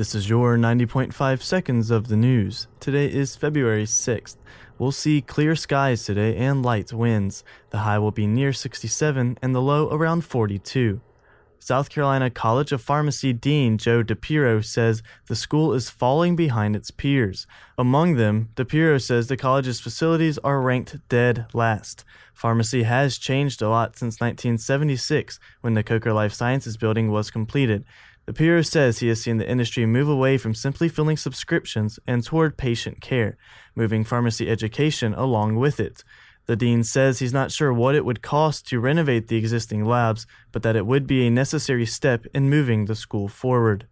This is your 90.5 seconds of the news. Today is February 6th. We'll see clear skies today and light winds. The high will be near 67 and the low around 42. South Carolina College of Pharmacy Dean Joe DiPiro says the school is falling behind its peers. Among them, DiPiro says the college's facilities are ranked dead last. Pharmacy has changed a lot since 1976 when the Coker Life Sciences building was completed. DiPiro says he has seen the industry move away from simply filling subscriptions and toward patient care, moving pharmacy education along with it. The dean says he's not sure what it would cost to renovate the existing labs, but that it would be a necessary step in moving the school forward.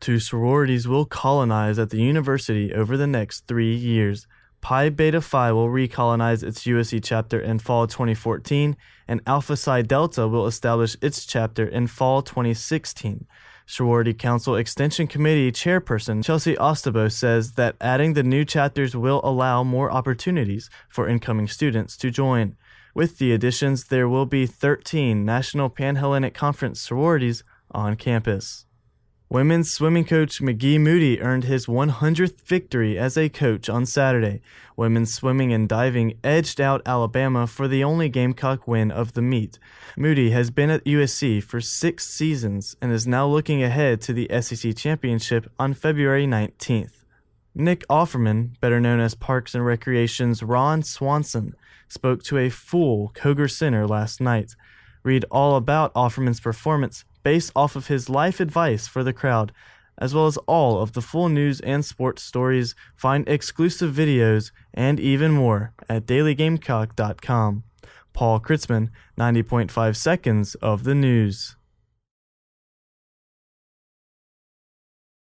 Two sororities will colonize at the university over the next three years. Pi Beta Phi will recolonize its USC chapter in fall 2014, and Alpha Xi Delta will establish its chapter in fall 2016. Sorority Council Extension Committee Chairperson Chelsea Ostabo says that adding the new chapters will allow more opportunities for incoming students to join. With the additions, there will be 13 National Panhellenic Conference sororities on campus. Women's swimming coach McGee Moody earned his 100th victory as a coach on Saturday. Women's swimming and diving edged out Alabama for the only Gamecock win of the meet. Moody has been at USC for six seasons and is now looking ahead to the SEC championship on February 19th. Nick Offerman, better known as Parks and Recreation's Ron Swanson, spoke to a full Koger Center last night. Read all about Offerman's performance based off of his life advice for the crowd, as well as all of the full news and sports stories, find exclusive videos, and even more at dailygamecock.com. Paul Kritzman, 90.5 seconds of the news.